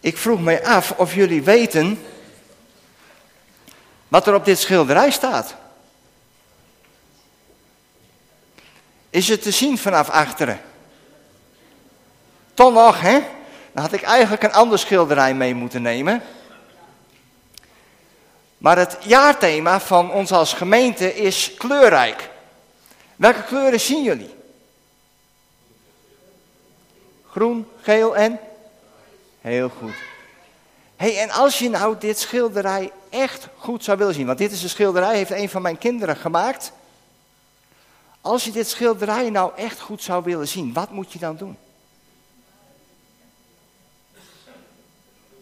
Ik vroeg mij af of jullie weten wat er op dit schilderij staat. Is het te zien vanaf achteren? Toch nog, hè? Dan had ik eigenlijk een ander schilderij mee moeten nemen. Maar het jaarthema van ons als gemeente is kleurrijk. Welke kleuren zien jullie? Groen, geel en? Heel goed. hey, en als je nou dit schilderij echt goed zou willen zien, want dit is een schilderij, heeft een van mijn kinderen gemaakt. Als je dit schilderij nou echt goed zou willen zien, wat moet je dan doen?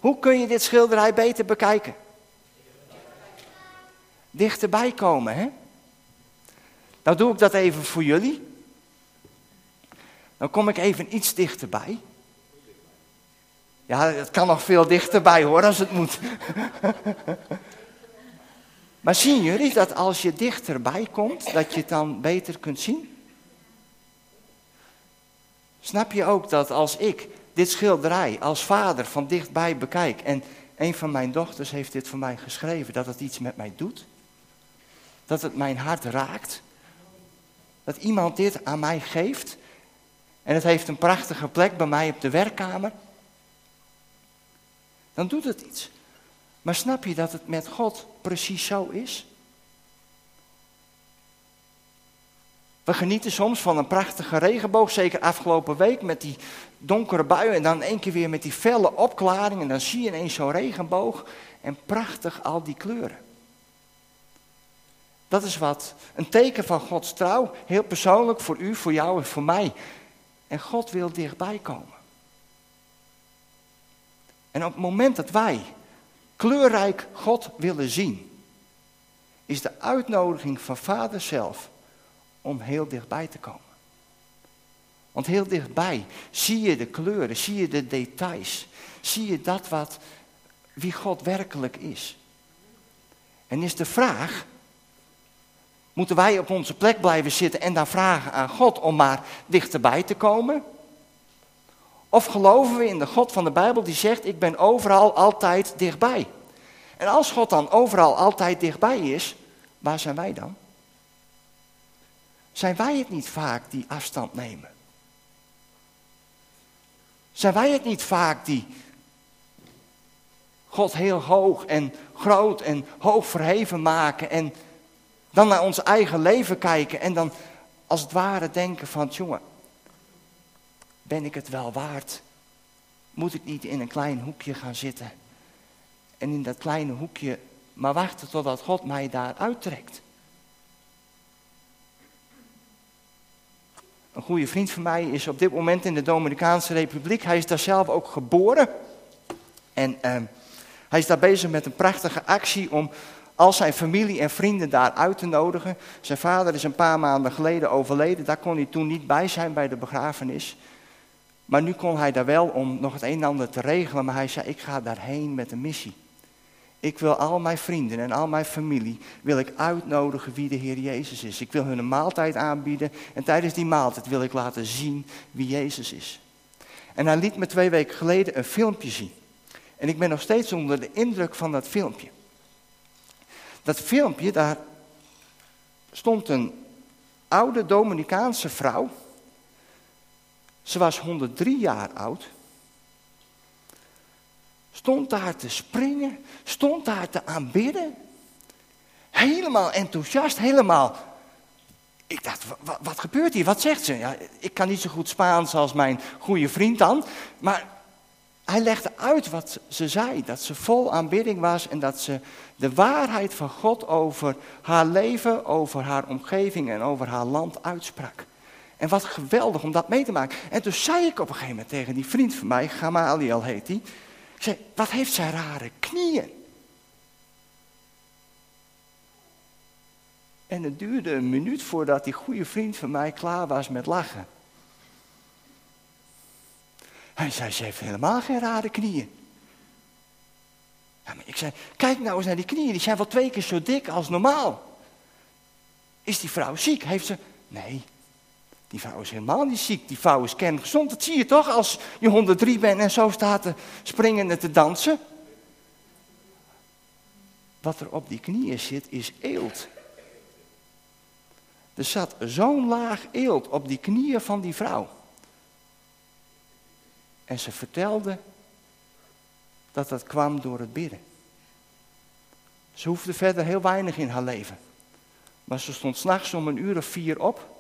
Hoe kun je dit schilderij beter bekijken? Dichterbij komen, hè? Nou doe ik dat even voor jullie. Dan kom ik even iets dichterbij. Ja, het kan nog veel dichterbij hoor, als het moet. maar zien jullie dat als je dichterbij komt, dat je het dan beter kunt zien? Snap je ook dat als ik dit schilderij als vader van dichtbij bekijk en een van mijn dochters heeft dit voor mij geschreven, dat het iets met mij doet? Dat het mijn hart raakt? Dat iemand dit aan mij geeft en het heeft een prachtige plek bij mij op de werkkamer? Dan doet het iets. Maar snap je dat het met God precies zo is? We genieten soms van een prachtige regenboog, zeker afgelopen week met die donkere buien en dan één keer weer met die felle opklaring en dan zie je ineens zo'n regenboog en prachtig al die kleuren. Dat is wat een teken van Gods trouw, heel persoonlijk voor u, voor jou en voor mij. En God wil dichtbij komen. En op het moment dat wij kleurrijk God willen zien, is de uitnodiging van Vader zelf om heel dichtbij te komen. Want heel dichtbij zie je de kleuren, zie je de details, zie je dat wat, wie God werkelijk is. En is de vraag, moeten wij op onze plek blijven zitten en dan vragen aan God om maar dichterbij te komen? Of geloven we in de God van de Bijbel die zegt, ik ben overal altijd dichtbij? En als God dan overal altijd dichtbij is, waar zijn wij dan? Zijn wij het niet vaak die afstand nemen? Zijn wij het niet vaak die God heel hoog en groot en hoog verheven maken en dan naar ons eigen leven kijken en dan als het ware denken van, jongen, ben ik het wel waard? Moet ik niet in een klein hoekje gaan zitten en in dat kleine hoekje maar wachten totdat God mij daar uittrekt? Een goede vriend van mij is op dit moment in de Dominicaanse Republiek. Hij is daar zelf ook geboren. En uh, hij is daar bezig met een prachtige actie om al zijn familie en vrienden daar uit te nodigen. Zijn vader is een paar maanden geleden overleden. Daar kon hij toen niet bij zijn bij de begrafenis. Maar nu kon hij daar wel om nog het een en ander te regelen. Maar hij zei, ik ga daarheen met een missie. Ik wil al mijn vrienden en al mijn familie wil ik uitnodigen wie de Heer Jezus is. Ik wil hun een maaltijd aanbieden en tijdens die maaltijd wil ik laten zien wie Jezus is. En hij liet me twee weken geleden een filmpje zien. En ik ben nog steeds onder de indruk van dat filmpje. Dat filmpje, daar stond een oude Dominicaanse vrouw. Ze was 103 jaar oud stond daar te springen, stond daar te aanbidden. Helemaal enthousiast, helemaal. Ik dacht, wat, gebeurt hier? Wat zegt ze? Ja, ik kan niet zo goed Spaans als mijn goede vriend dan. Maar hij legde uit wat ze zei. Dat ze vol aanbidding was en dat ze de waarheid van God over haar leven, over haar omgeving en over haar land uitsprak. En wat geweldig om dat mee te maken. En toen zei ik op een gegeven moment tegen die vriend van mij, Gamaliel heet die. Ik zei, wat heeft zij rare knieën? En het duurde een minuut voordat die goede vriend van mij klaar was met lachen. Hij zei, ze heeft helemaal geen rare knieën. Ja, maar ik zei, kijk nou eens naar die knieën, die zijn wel twee keer zo dik als normaal. Is die vrouw ziek? Heeft ze... Nee, Die vrouw is helemaal niet ziek, die vrouw is kerngezond. Dat zie je toch als je 103 bent en zo staat te springen en te dansen. Wat er op die knieën zit is eelt. Er zat zo'n laag eelt op die knieën van die vrouw. En ze vertelde dat dat kwam door het bidden. Ze hoefde verder heel weinig in haar leven. Maar ze stond s'nachts om een uur of vier op.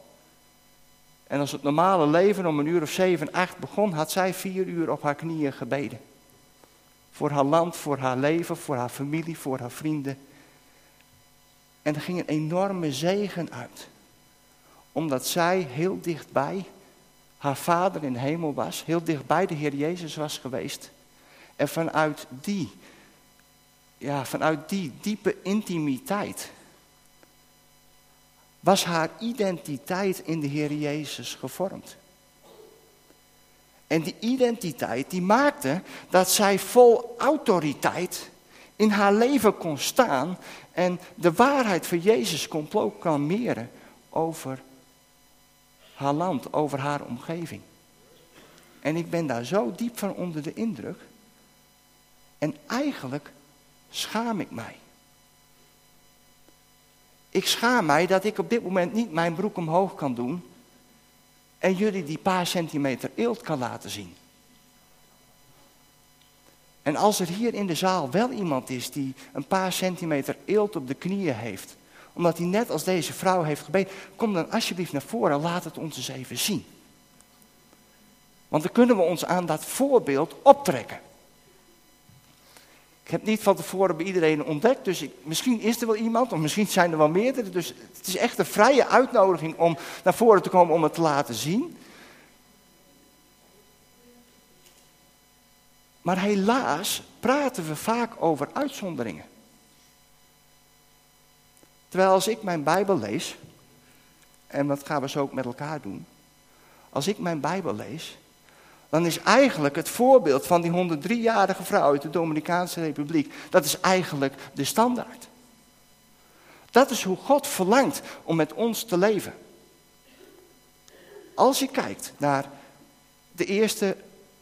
En als het normale leven om een uur of zeven, acht begon, had zij vier uur op haar knieën gebeden. Voor haar land, voor haar leven, voor haar familie, voor haar vrienden. En er ging een enorme zegen uit. Omdat zij heel dichtbij haar vader in de hemel was, heel dichtbij de Heer Jezus was geweest. En vanuit die, ja, vanuit die diepe intimiteit was haar identiteit in de Heer Jezus gevormd. En die identiteit die maakte dat zij vol autoriteit in haar leven kon staan en de waarheid van Jezus kon proclameren over haar land, over haar omgeving. En ik ben daar zo diep van onder de indruk. En eigenlijk schaam ik mij. Ik schaam mij dat ik op dit moment niet mijn broek omhoog kan doen en jullie die paar centimeter eelt kan laten zien. En als er hier in de zaal wel iemand is die een paar centimeter eelt op de knieën heeft, omdat hij net als deze vrouw heeft gebeden, kom dan alsjeblieft naar voren en laat het ons eens even zien. Want dan kunnen we ons aan dat voorbeeld optrekken. Ik heb niet van tevoren bij iedereen ontdekt, dus misschien is er wel iemand, of misschien zijn er wel meerdere. Dus het is echt een vrije uitnodiging om naar voren te komen om het te laten zien. Maar helaas praten we vaak over uitzonderingen. Terwijl als ik mijn Bijbel lees, en dat gaan we zo ook met elkaar doen. Als ik mijn Bijbel lees, dan is eigenlijk het voorbeeld van die 103-jarige vrouw uit de Dominicaanse Republiek, dat is eigenlijk de standaard. Dat is hoe God verlangt om met ons te leven. Als je kijkt naar de eerste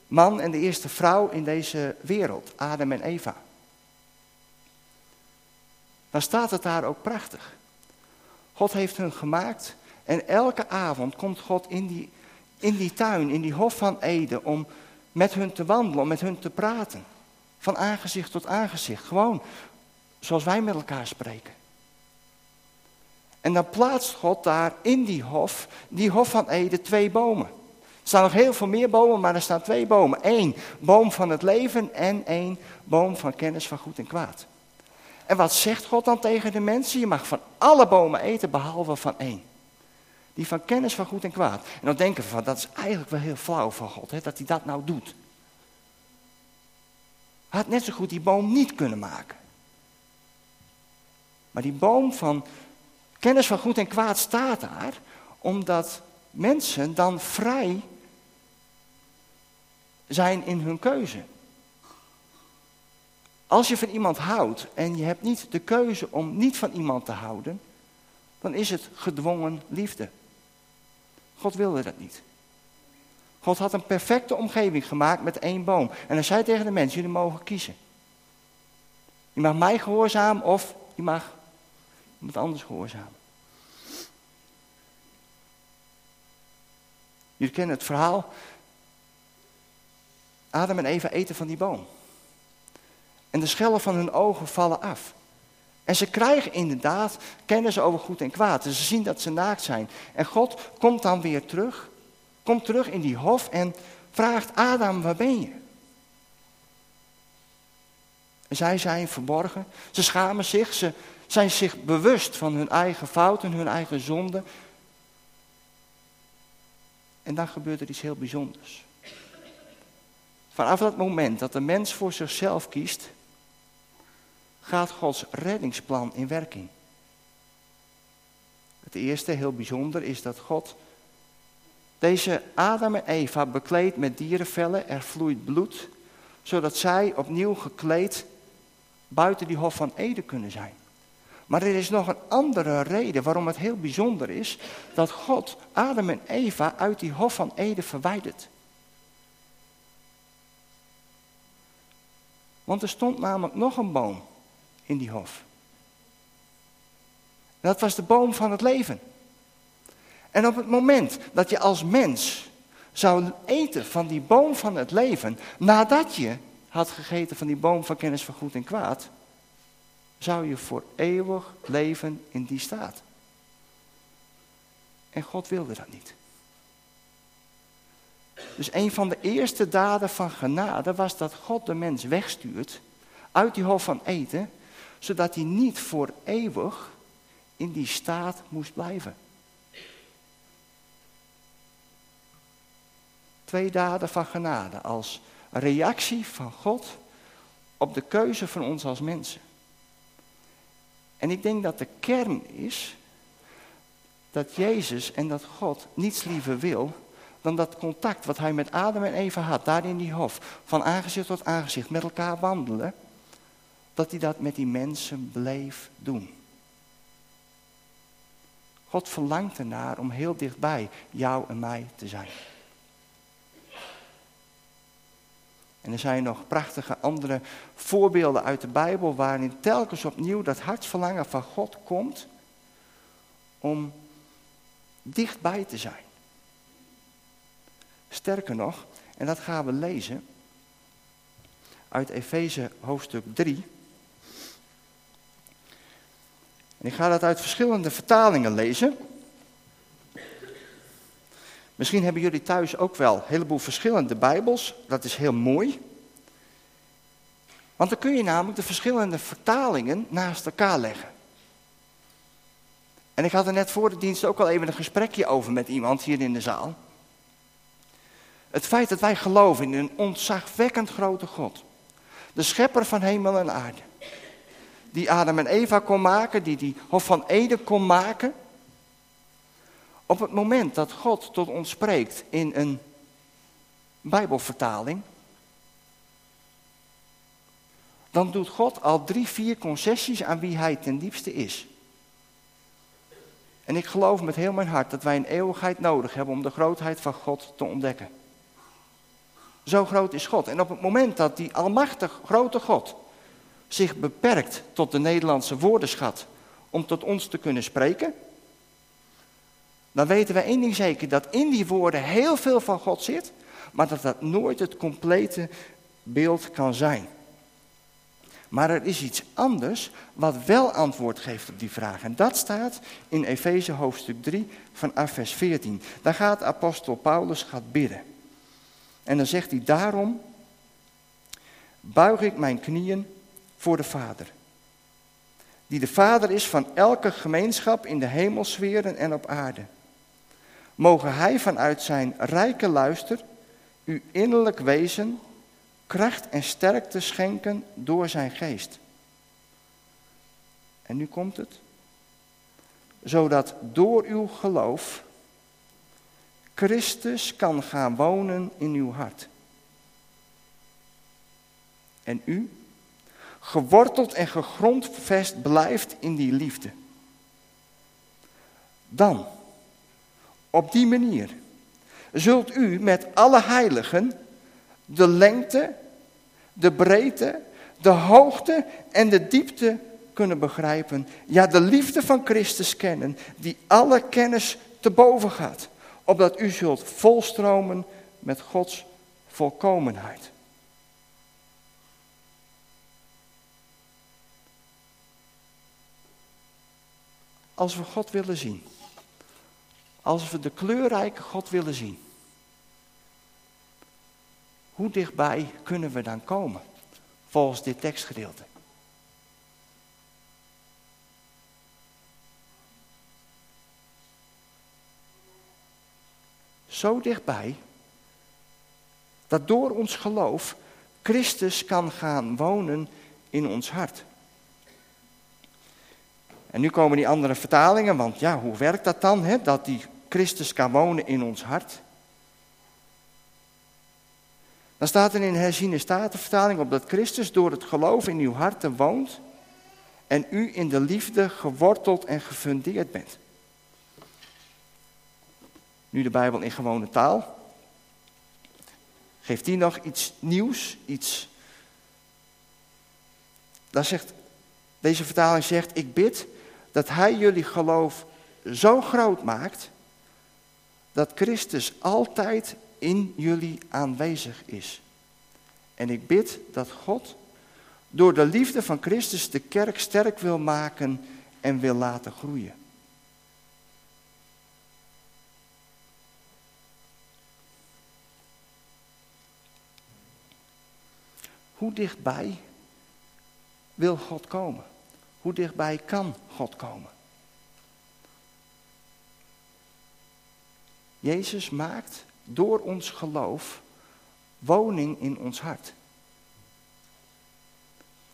man en de eerste vrouw in deze wereld, Adam en Eva, dan staat het daar ook prachtig. God heeft hun gemaakt en elke avond komt God in die in die tuin, in die hof van Eden, om met hun te wandelen, om met hun te praten. Van aangezicht tot aangezicht, gewoon zoals wij met elkaar spreken. En dan plaatst God daar in die hof, die hof van Eden, twee bomen. Er staan nog heel veel meer bomen, maar er staan twee bomen. Eén boom van het leven en één boom van kennis van goed en kwaad. En wat zegt God dan tegen de mensen? Je mag van alle bomen eten, behalve van één. Die van kennis van goed en kwaad. En dan denken we van, dat is eigenlijk wel heel flauw van God, hè, dat hij dat nou doet. Hij had net zo goed die boom niet kunnen maken. Maar die boom van kennis van goed en kwaad staat daar, omdat mensen dan vrij zijn in hun keuze. Als je van iemand houdt en je hebt niet de keuze om niet van iemand te houden, dan is het gedwongen liefde. God wilde dat niet. God had een perfecte omgeving gemaakt met één boom. En hij zei tegen de mensen, jullie mogen kiezen. Je mag mij gehoorzamen of je mag iemand anders gehoorzamen. Jullie kennen het verhaal. Adam en Eva eten van die boom. En de schellen van hun ogen vallen af. En ze krijgen inderdaad kennis over goed en kwaad. Dus ze zien dat ze naakt zijn. En God komt dan weer terug. Komt terug in die hof en vraagt Adam, waar ben je? En zij zijn verborgen. Ze schamen zich. Ze zijn zich bewust van hun eigen fouten, hun eigen zonden. En dan gebeurt er iets heel bijzonders. Vanaf dat moment dat de mens voor zichzelf kiest, gaat Gods reddingsplan in werking. Het eerste, heel bijzonder, is dat God deze Adam en Eva bekleedt met dierenvellen, er vloeit bloed, zodat zij opnieuw gekleed buiten die hof van Eden kunnen zijn. Maar er is nog een andere reden waarom het heel bijzonder is dat God Adam en Eva uit die hof van Eden verwijdert. Want er stond namelijk nog een boom in die hof. Dat was de boom van het leven. En op het moment dat je als mens zou eten van die boom van het leven, nadat je had gegeten van die boom van kennis van goed en kwaad, zou je voor eeuwig leven in die staat. En God wilde dat niet. Dus een van de eerste daden van genade was dat God de mens wegstuurt uit die hof van eten, zodat hij niet voor eeuwig in die staat moest blijven. Twee daden van genade als reactie van God op de keuze van ons als mensen. En ik denk dat de kern is dat Jezus en dat God niets liever wil dan dat contact wat hij met Adam en Eva had, daar in die hof, van aangezicht tot aangezicht, met elkaar wandelen, dat hij dat met die mensen bleef doen. God verlangt ernaar om heel dichtbij jou en mij te zijn. En er zijn nog prachtige andere voorbeelden uit de Bijbel waarin telkens opnieuw dat hartsverlangen van God komt om dichtbij te zijn. Sterker nog, en dat gaan we lezen uit Efeze hoofdstuk 3. Ik ga dat uit verschillende vertalingen lezen. Misschien hebben jullie thuis ook wel een heleboel verschillende Bijbels. Dat is heel mooi. Want dan kun je namelijk de verschillende vertalingen naast elkaar leggen. En ik had er net voor de dienst ook al even een gesprekje over met iemand hier in de zaal. Het feit dat wij geloven in een ontzagwekkend grote God. De schepper van hemel en aarde. Die Adam en Eva kon maken, die die Hof van Eden kon maken. Op het moment dat God tot ons spreekt in een Bijbelvertaling, dan doet God al drie, vier concessies aan wie hij ten diepste is. En ik geloof met heel mijn hart dat wij een eeuwigheid nodig hebben om de grootheid van God te ontdekken. Zo groot is God. En op het moment dat die almachtig grote God zich beperkt tot de Nederlandse woordenschat om tot ons te kunnen spreken, dan weten we één ding zeker, dat in die woorden heel veel van God zit, maar dat dat nooit het complete beeld kan zijn. Maar er is iets anders wat wel antwoord geeft op die vraag. En dat staat in Efeze hoofdstuk 3 vanaf vers 14. Daar gaat apostel Paulus gaat bidden. En dan zegt hij, daarom buig ik mijn knieën voor de Vader. Die de Vader is van elke gemeenschap in de hemelsferen en op aarde. Mogen Hij vanuit zijn rijke luister u innerlijk wezen, kracht en sterkte schenken door zijn geest. En nu komt het. Zodat door uw geloof Christus kan gaan wonen in uw hart. En u, geworteld en gegrondvest blijft in die liefde. Dan, op die manier, zult u met alle heiligen de lengte, de breedte, de hoogte en de diepte kunnen begrijpen. Ja, de liefde van Christus kennen, die alle kennis te boven gaat opdat u zult volstromen met Gods volkomenheid. Als we God willen zien, als we de kleurrijke God willen zien, hoe dichtbij kunnen we dan komen volgens dit tekstgedeelte? zo dichtbij dat door ons geloof Christus kan gaan wonen in ons hart. En nu komen die andere vertalingen, want ja, hoe werkt dat dan, hè, dat die Christus kan wonen in ons hart? Dan staat er in herziene statenvertaling op dat Christus door het geloof in uw harten woont en u in de liefde geworteld en gefundeerd bent. Nu de Bijbel in gewone taal. Geeft die nog iets nieuws, iets. Daar zegt, deze vertaling zegt, ik bid dat Hij jullie geloof zo groot maakt dat Christus altijd in jullie aanwezig is. En ik bid dat God door de liefde van Christus de kerk sterk wil maken en wil laten groeien. Hoe dichtbij wil God komen? Hoe dichtbij kan God komen? Jezus maakt door ons geloof woning in ons hart.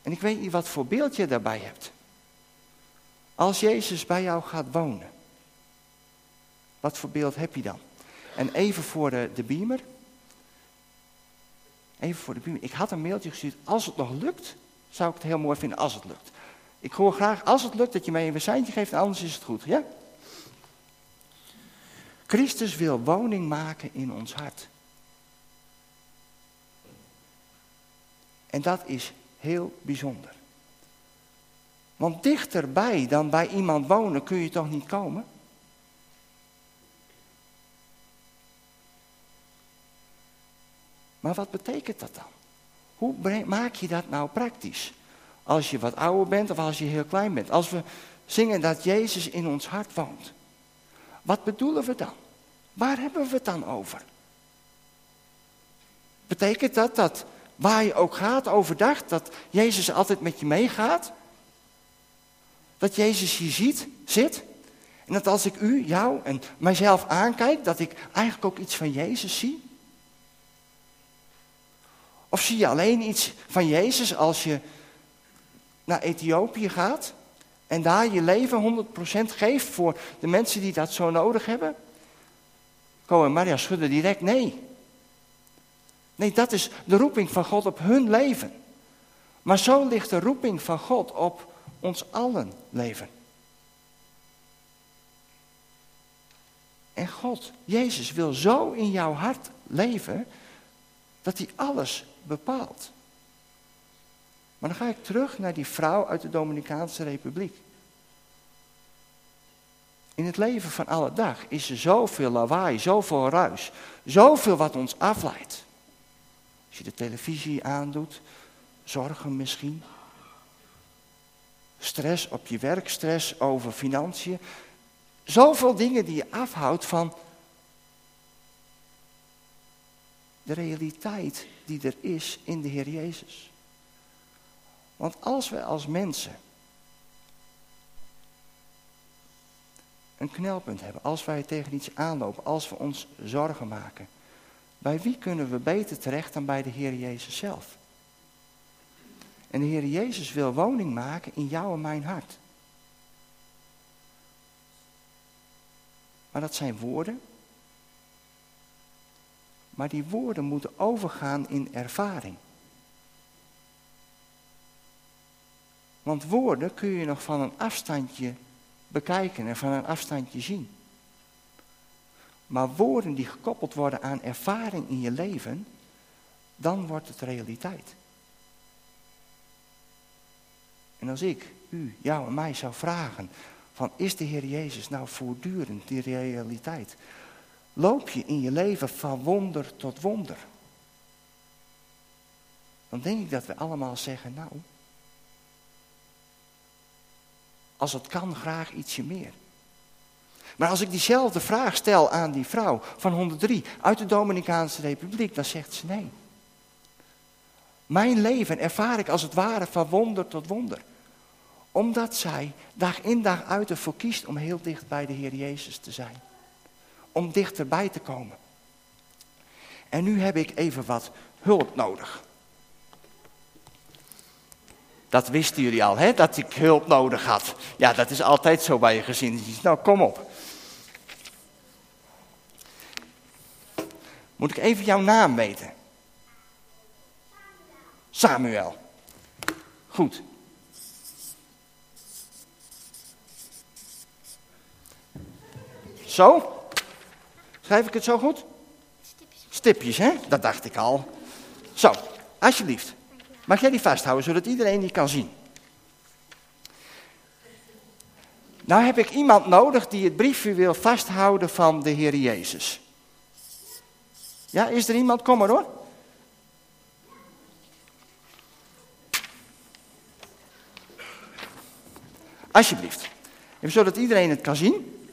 En ik weet niet wat voor beeld je daarbij hebt. Als Jezus bij jou gaat wonen, wat voor beeld heb je dan? En even voor de, de beamer. Even voor de beamer. Ik had een mailtje gestuurd. Als het nog lukt, zou ik het heel mooi vinden als het lukt. Ik hoor graag, als het lukt, dat je mij een seintje geeft, anders is het goed. Ja? Christus wil woning maken in ons hart. En dat is heel bijzonder. Want dichterbij dan bij iemand wonen kun je toch niet komen? Maar wat betekent dat dan? Hoe maak je dat nou praktisch? Als je wat ouder bent of als je heel klein bent. Als we zingen dat Jezus in ons hart woont. Wat bedoelen we dan? Waar hebben we het dan over? Betekent dat dat waar je ook gaat overdag, dat Jezus altijd met je meegaat? Dat Jezus je ziet, zit? En dat als ik u, jou en mijzelf aankijk, dat ik eigenlijk ook iets van Jezus zie? Of zie je alleen iets van Jezus als je naar Ethiopië gaat en daar je leven 100% geeft voor de mensen die dat zo nodig hebben? Ko en Maria schudden direct nee. Nee, dat is de roeping van God op hun leven. Maar zo ligt de roeping van God op ons allen leven. En God, Jezus, wil zo in jouw hart leven dat hij alles bepaalt. Maar dan ga ik terug naar die vrouw uit de Dominicaanse Republiek. In het leven van alle dag is er zoveel lawaai, zoveel ruis, zoveel wat ons afleidt. Als je de televisie aandoet, zorgen misschien. Stress op je werk, stress over financiën. Zoveel dingen die je afhoudt van de realiteit die er is in de Heer Jezus. Want als we als mensen een knelpunt hebben, als wij tegen iets aanlopen, als we ons zorgen maken, bij wie kunnen we beter terecht dan bij de Heer Jezus zelf? En de Heer Jezus wil woning maken in jou en mijn hart. Maar dat zijn woorden. Maar die woorden moeten overgaan in ervaring. Want woorden kun je nog van een afstandje bekijken en van een afstandje zien. Maar woorden die gekoppeld worden aan ervaring in je leven, dan wordt het realiteit. En als ik u, jou en mij zou vragen, van is de Heer Jezus nou voortdurend die realiteit? Loop je in je leven van wonder tot wonder? Dan denk ik dat we allemaal zeggen, nou, als het kan, graag ietsje meer. Maar als ik diezelfde vraag stel aan die vrouw van 103 uit de Dominicaanse Republiek, dan zegt ze nee. Mijn leven ervaar ik als het ware van wonder tot wonder. Omdat zij dag in dag uit ervoor kiest om heel dicht bij de Heer Jezus te zijn. Om dichterbij te komen. En nu heb ik even wat hulp nodig. Dat wisten jullie al, hè? dat ik hulp nodig had. Ja, dat is altijd zo bij je gezin. Nou, kom op. Moet ik even jouw naam weten? Samuel. Goed. Zo? Schrijf ik het zo goed? Stipjes, hè? Dat dacht ik al. Zo, alsjeblieft. Mag jij die vasthouden, zodat iedereen die kan zien? Nou heb ik iemand nodig die het briefje wil vasthouden van de Heer Jezus. Ja, is er iemand? Kom maar hoor. Alsjeblieft. Even zodat iedereen het kan zien.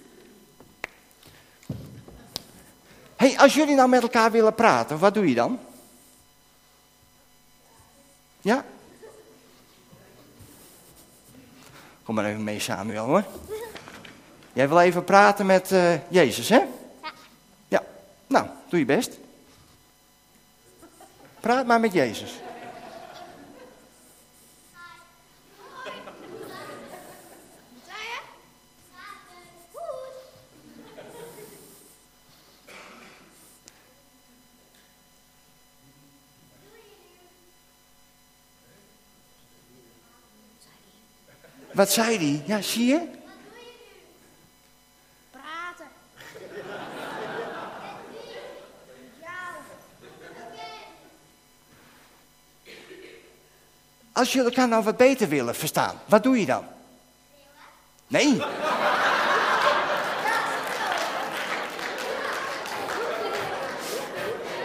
hey, als jullie nou met elkaar willen praten, wat doe je dan? Ja? Kom maar even mee, Samuel hoor. Jij wil even praten met uh, Jezus, hè? Ja. Ja, nou, doe je best. Praat maar met Jezus. Wat zei hij? Ja, zie je? Praten. Als jullie elkaar nou wat beter willen verstaan, wat doe je dan? Nee.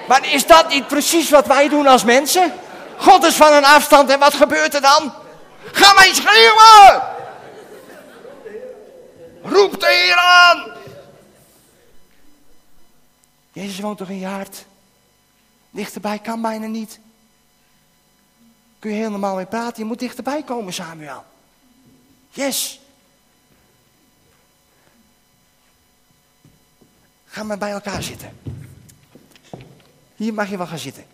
Maar is dat niet precies wat wij doen als mensen? God is van een afstand en wat gebeurt er dan? Ga maar schreeuwen! Roep de Heer aan! Jezus woont toch in je hart? Dichterbij kan bijna niet. Kun je helemaal mee praten? Je moet dichterbij komen, Samuel. Yes. Ga maar bij elkaar zitten. Hier mag je wel gaan zitten.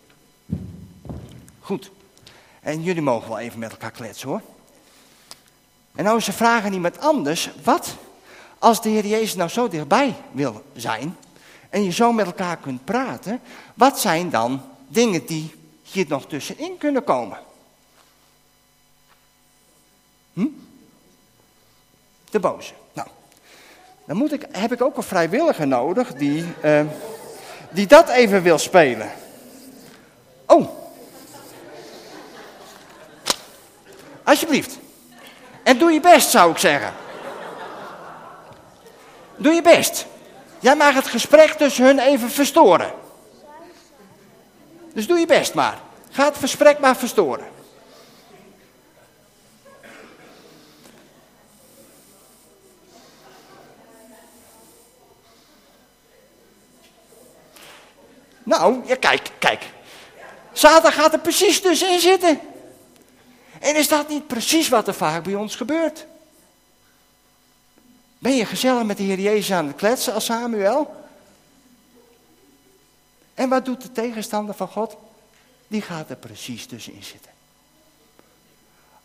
Goed. En jullie mogen wel even met elkaar kletsen hoor. En nou vraag aan iemand anders. Wat als de Heer Jezus nou zo dichtbij wil zijn. En je zo met elkaar kunt praten. Wat zijn dan dingen die hier nog tussenin kunnen komen? Hm? De boze. Nou, dan moet ik, heb ik ook een vrijwilliger nodig die, uh, die dat even wil spelen. Oh. Alsjeblieft. En doe je best, zou ik zeggen. Doe je best. Jij mag het gesprek tussen hun even verstoren. Dus doe je best maar. Ga het gesprek maar verstoren. Nou, ja, kijk, kijk. Satan gaat er precies tussenin zitten. En is dat niet precies wat er vaak bij ons gebeurt? Ben je gezellig met de Heer Jezus aan het kletsen als Samuel? En wat doet de tegenstander van God? Die gaat er precies tussenin zitten.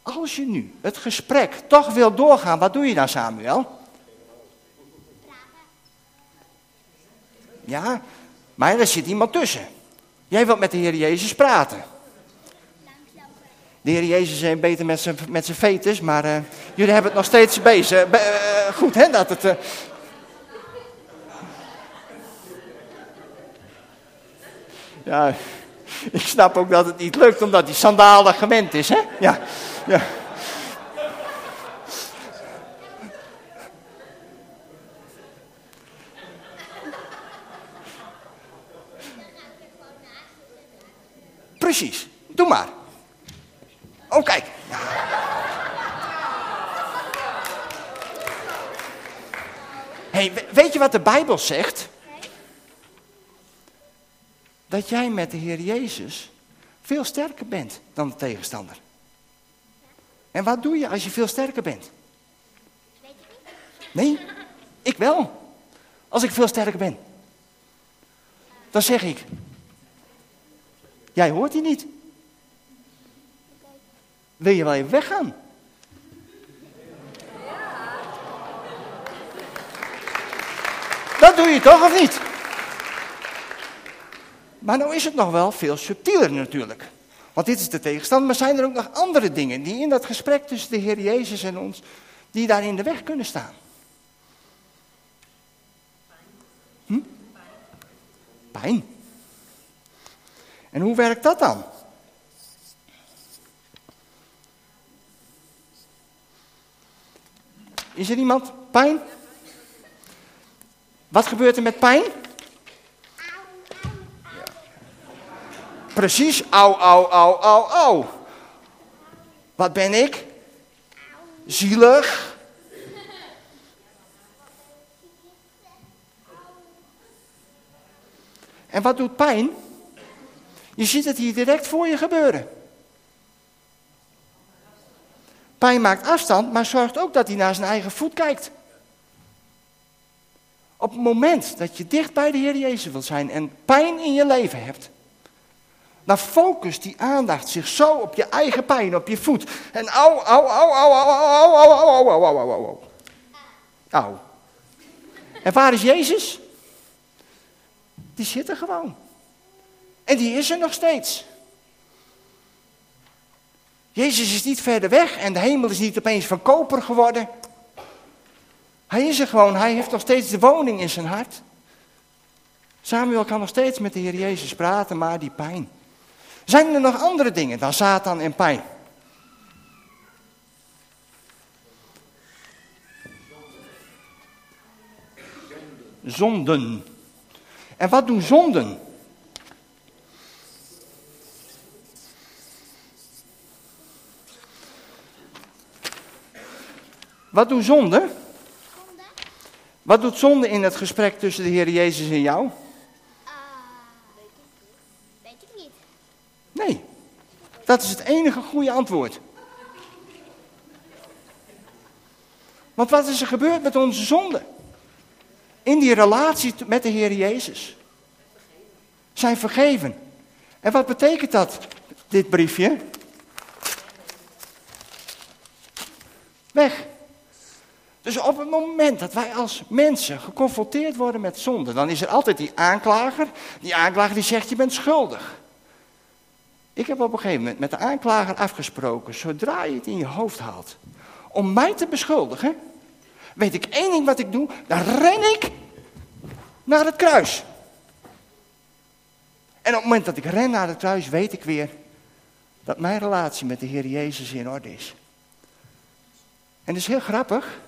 Als je nu het gesprek toch wil doorgaan, wat doe je dan Samuel? Ja, maar er zit iemand tussen. Jij wilt met de Heer Jezus praten. De Heer Jezus is beter met zijn, met zijn fetus, maar uh, jullie hebben het nog steeds bezig. Be uh, goed, hè, dat het... Uh... Ja, ik snap ook dat het niet lukt, omdat die sandaal gewend is, hè? Ja, ja. Precies, doe maar. Oh, kijk. Hey, weet je wat de Bijbel zegt? Dat jij met de Heer Jezus veel sterker bent dan de tegenstander. En wat doe je als je veel sterker bent? Nee, ik wel. Als ik veel sterker ben. Dan zeg ik, jij hoort die niet. Wil je wel even weggaan? Dat doe je toch of niet? Maar nou is het nog wel veel subtieler natuurlijk. Want dit is de tegenstand, maar zijn er ook nog andere dingen die in dat gesprek tussen de Heer Jezus en ons, die daar in de weg kunnen staan? pijn. En hoe werkt dat dan? Is er iemand pijn? Wat gebeurt er met pijn? Precies, au, au, au, au, au. Wat ben ik? Zielig. En wat doet pijn? Je ziet het hier direct voor je gebeuren. Pijn maakt afstand, maar zorgt ook dat hij naar zijn eigen voet kijkt. Op het moment dat je dicht bij de Heer Jezus wilt zijn en pijn in je leven hebt, dan focust die aandacht zich zo op je eigen pijn, op je voet. En au, au, au, au, au, au, au, au, au, au, au, au, au. Au. En waar is Jezus? Die zit er gewoon. En die is er nog steeds. Jezus is niet verder weg en de hemel is niet opeens van koper geworden. Hij is er gewoon, hij heeft nog steeds de woning in zijn hart. Samuel kan nog steeds met de Heer Jezus praten, maar die pijn. Zijn er nog andere dingen dan Satan en pijn? Zonden. En wat doen zonden? Wat doen zonden? Wat doet zonde in het gesprek tussen de Heer Jezus en jou? Nee, dat is het enige goede antwoord. Want wat is er gebeurd met onze zonde? In die relatie met de Heer Jezus. Zijn vergeven. En wat betekent dat, dit briefje? Weg. Dus op het moment dat wij als mensen geconfronteerd worden met zonde, dan is er altijd die aanklager. Die aanklager die zegt, je bent schuldig. Ik heb op een gegeven moment met de aanklager afgesproken, zodra je het in je hoofd haalt, om mij te beschuldigen, weet ik één ding wat ik doe, dan ren ik naar het kruis. En op het moment dat ik ren naar het kruis, weet ik weer dat mijn relatie met de Heer Jezus in orde is. En dat is heel grappig.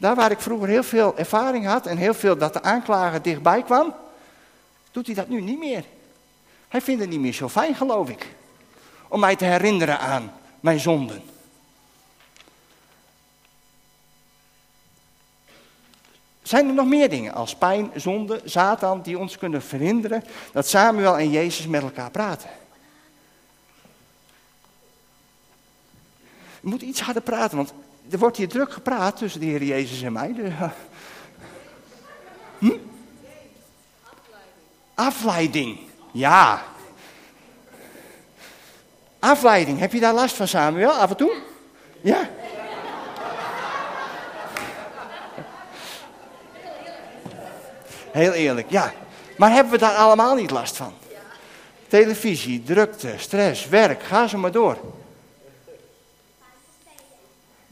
Daar waar ik vroeger heel veel ervaring had en heel veel dat de aanklager dichtbij kwam, doet hij dat nu niet meer. Hij vindt het niet meer zo fijn, geloof ik om mij te herinneren aan mijn zonden. Zijn er nog meer dingen als pijn, zonde, Satan die ons kunnen verhinderen dat Samuel en Jezus met elkaar praten? Je moet iets harder praten, want er wordt hier druk gepraat tussen de Heer Jezus en mij. Hm? Afleiding. Ja, Afleiding, heb je daar last van Samuel, af en toe? Ja? Heel eerlijk, ja. Maar hebben we daar allemaal niet last van? Televisie, drukte, stress, werk, ga zo maar door.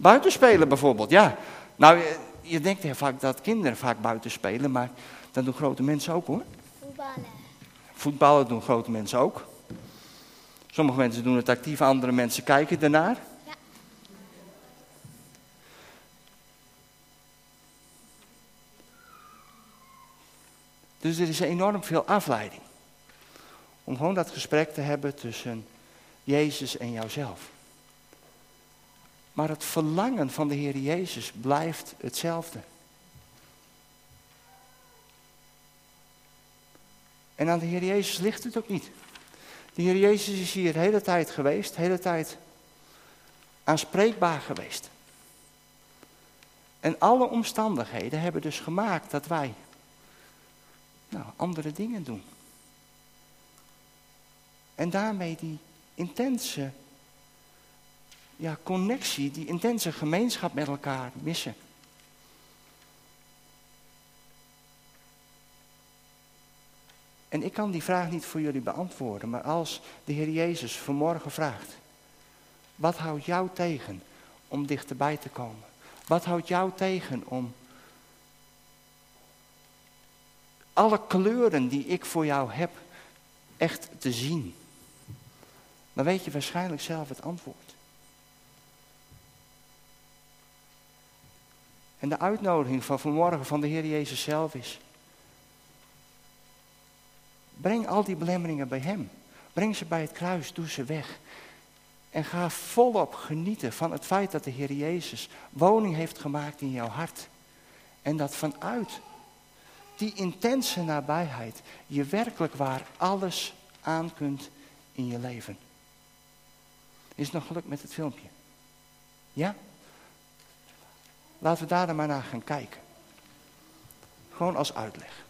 Buitenspelen bijvoorbeeld, ja. Nou, je, denkt heel vaak dat kinderen vaak buiten spelen, maar dat doen grote mensen ook hoor. Voetballen. Voetballen doen grote mensen ook. Sommige mensen doen het actief, andere mensen kijken ernaar. Ja. Dus er is enorm veel afleiding. Om gewoon dat gesprek te hebben tussen Jezus en jouzelf. Maar het verlangen van de Heer Jezus blijft hetzelfde. En aan de Heer Jezus ligt het ook niet. De Heer Jezus is hier de hele tijd geweest, de hele tijd aanspreekbaar geweest. En alle omstandigheden hebben dus gemaakt dat wij nou, andere dingen doen. En daarmee die intense ja, connectie, die intense gemeenschap met elkaar missen. En ik kan die vraag niet voor jullie beantwoorden, maar als de Heer Jezus vanmorgen vraagt, wat houdt jou tegen om dichterbij te komen? Wat houdt jou tegen om alle kleuren die ik voor jou heb echt te zien? Dan weet je waarschijnlijk zelf het antwoord. En de uitnodiging van vanmorgen van de Heer Jezus zelf is. Breng al die belemmeringen bij Hem. Breng ze bij het kruis, doe ze weg. En ga volop genieten van het feit dat de Heer Jezus woning heeft gemaakt in jouw hart. En dat vanuit die intense nabijheid je werkelijk waar alles aan kunt in je leven. Is het nog geluk met het filmpje? Ja? Laten we daar dan maar naar gaan kijken. Gewoon als uitleg.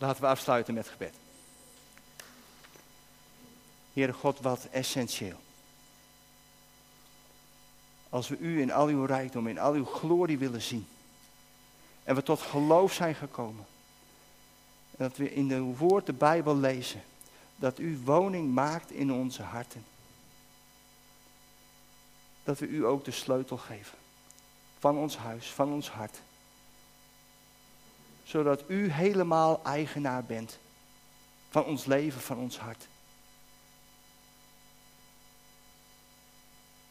Laten we afsluiten met gebed. Heere God, wat essentieel. Als we u in al uw rijkdom, in al uw glorie willen zien. En we tot geloof zijn gekomen. En dat we in de woord de Bijbel lezen. Dat u woning maakt in onze harten. Dat we u ook de sleutel geven. Van ons huis, van ons hart. Zodat u helemaal eigenaar bent. Van ons leven, van ons hart.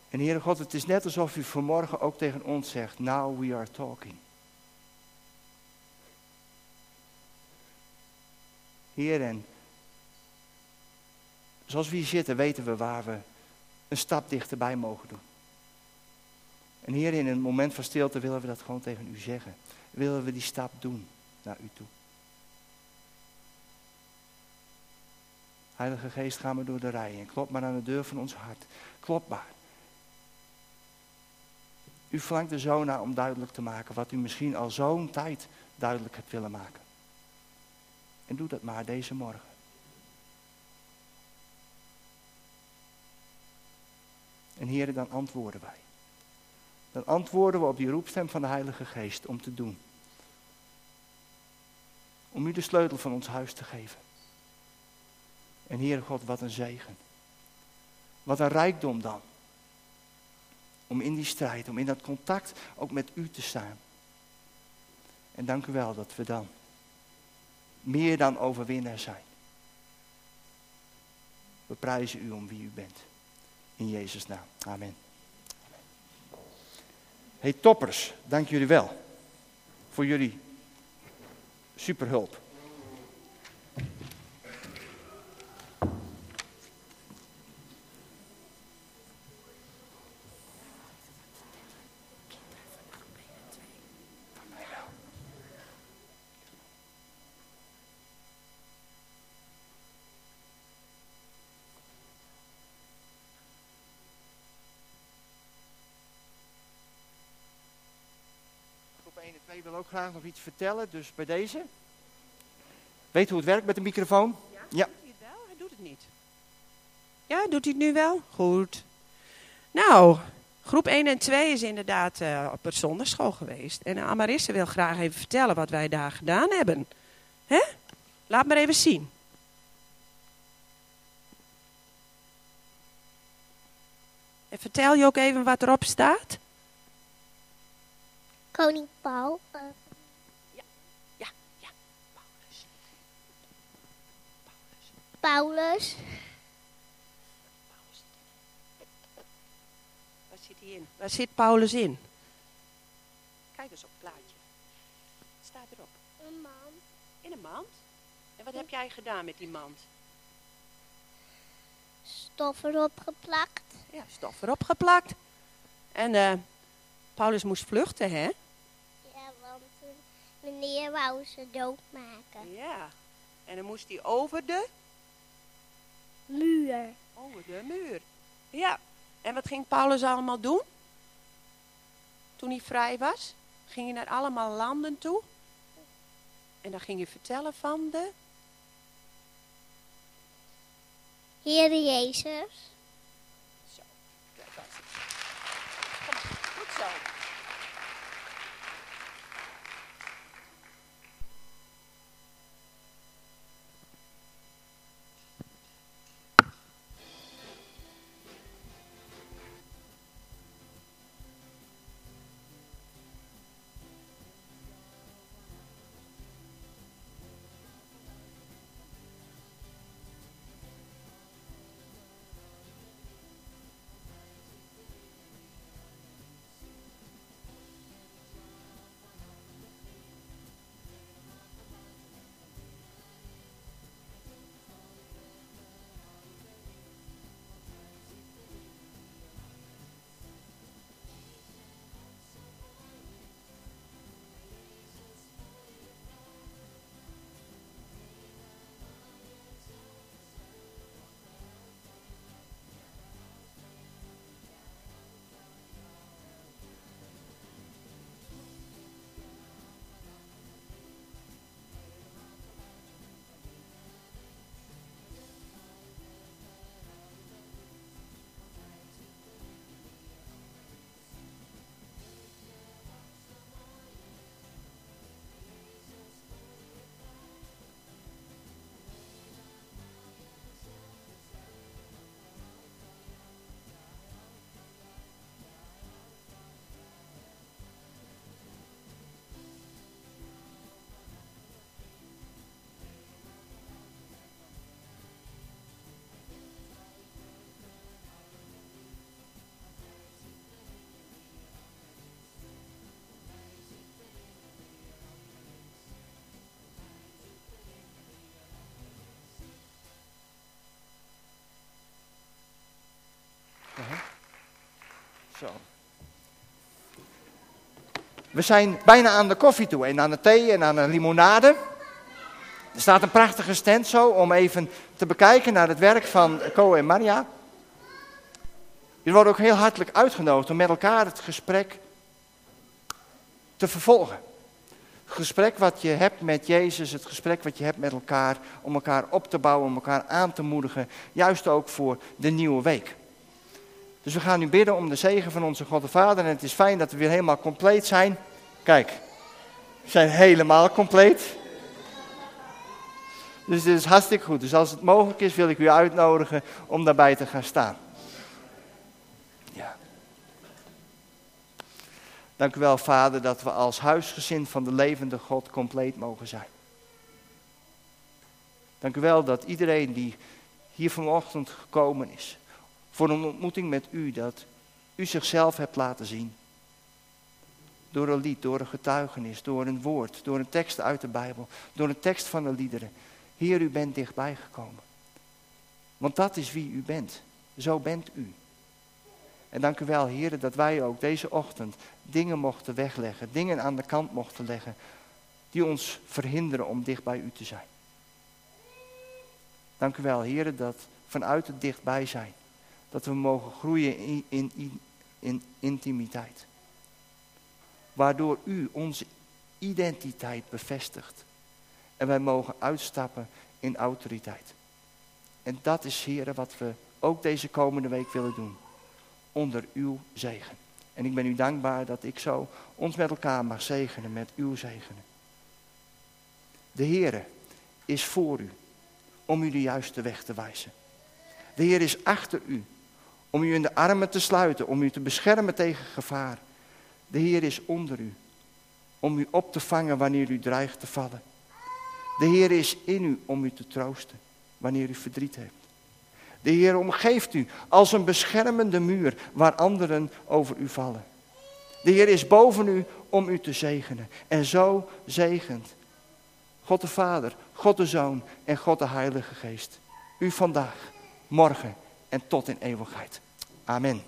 En Heere God, het is net alsof u vanmorgen ook tegen ons zegt, now we are talking. Heer, en zoals we hier zitten, weten we waar we een stap dichterbij mogen doen. En Heer, in een moment van stilte willen we dat gewoon tegen u zeggen. Willen we die stap doen naar u toe. Heilige Geest, ga maar door de rij en klop maar aan de deur van ons hart. Klop maar. U verlangt er zo naar om duidelijk te maken wat u misschien al zo'n tijd duidelijk hebt willen maken. En doe dat maar deze morgen. En heren, dan antwoorden wij. Dan antwoorden we op die roepstem van de Heilige Geest om te doen. Om u de sleutel van ons huis te geven. En Heere God, wat een zegen. Wat een rijkdom dan. Om in die strijd, om in dat contact ook met u te staan. En dank u wel dat we dan meer dan overwinnaar zijn. We prijzen u om wie u bent. In Jezus' naam. Amen. Hey toppers, dank jullie wel voor jullie superhulp. Ik wil ook graag nog iets vertellen, dus bij deze. Weet hoe het werkt met de microfoon? Ja, ja. doet hij het wel? Hij doet het niet. Ja, doet hij het nu wel? Goed. Nou, groep 1 en 2 is inderdaad uh, op het zonderschool geweest. En Amarisse wil graag even vertellen wat wij daar gedaan hebben. Hè? Laat maar even zien. En vertel je ook even wat erop staat? Koning Paul. Uh... Ja, ja, ja. Paulus. Paulus. Paulus. Waar zit hij in? Waar zit Paulus in? Kijk eens op het plaatje. Wat staat erop? Een mand. In een mand? En wat heb jij gedaan met die mand? Stof erop geplakt. Ja, stof erop geplakt. En uh, Paulus moest vluchten, hè? Meneer wou ze doodmaken. Ja. En dan moest hij over de? Muur. Over de muur. Ja. En wat ging Paulus allemaal doen? Toen hij vrij was? Ging hij naar allemaal landen toe? En dan ging hij vertellen van de? Heer Jezus. Zo. Dat goed zo. We zijn bijna aan de koffie toe en aan de thee en aan de limonade. Er staat een prachtige stand zo om even te bekijken naar het werk van Co en Maria. Je wordt ook heel hartelijk uitgenodigd om met elkaar het gesprek te vervolgen. Het gesprek wat je hebt met Jezus, het gesprek wat je hebt met elkaar, om elkaar op te bouwen, om elkaar aan te moedigen, juist ook voor de nieuwe week. Dus we gaan nu bidden om de zegen van onze God de Vader. En het is fijn dat we weer helemaal compleet zijn. Kijk, we zijn helemaal compleet. Dus dit is hartstikke goed. Dus als het mogelijk is, wil ik u uitnodigen om daarbij te gaan staan. Ja. Dank u wel, Vader, dat we als huisgezin van de levende God compleet mogen zijn. Dank u wel dat iedereen die hier vanochtend gekomen is, voor een ontmoeting met u, dat u zichzelf hebt laten zien. Door een lied, door een getuigenis, door een woord, door een tekst uit de Bijbel, door een tekst van de liederen. Heer, u bent dichtbij gekomen. Want dat is wie u bent. Zo bent u. En dank u wel, Heer, dat wij ook deze ochtend dingen mochten wegleggen, dingen aan de kant mochten leggen, die ons verhinderen om dicht bij u te zijn. Dank u wel, Heer, dat vanuit het dichtbij zijn, dat we mogen groeien in, in, in, in intimiteit. Waardoor u onze identiteit bevestigt. En wij mogen uitstappen in autoriteit. En dat is, heren, wat we ook deze komende week willen doen. Onder uw zegen. En ik ben u dankbaar dat ik zo ons met elkaar mag zegenen met uw zegenen. De Heere is voor u om u de juiste weg te wijzen. De Heer is achter u om u in de armen te sluiten, om u te beschermen tegen gevaar. De Heer is onder u om u op te vangen wanneer u dreigt te vallen. De Heer is in u om u te troosten wanneer u verdriet hebt. De Heer omgeeft u als een beschermende muur waar anderen over u vallen. De Heer is boven u om u te zegenen. En zo zegent God de Vader, God de Zoon en God de Heilige Geest. U vandaag, morgen en tot in eeuwigheid. Amen.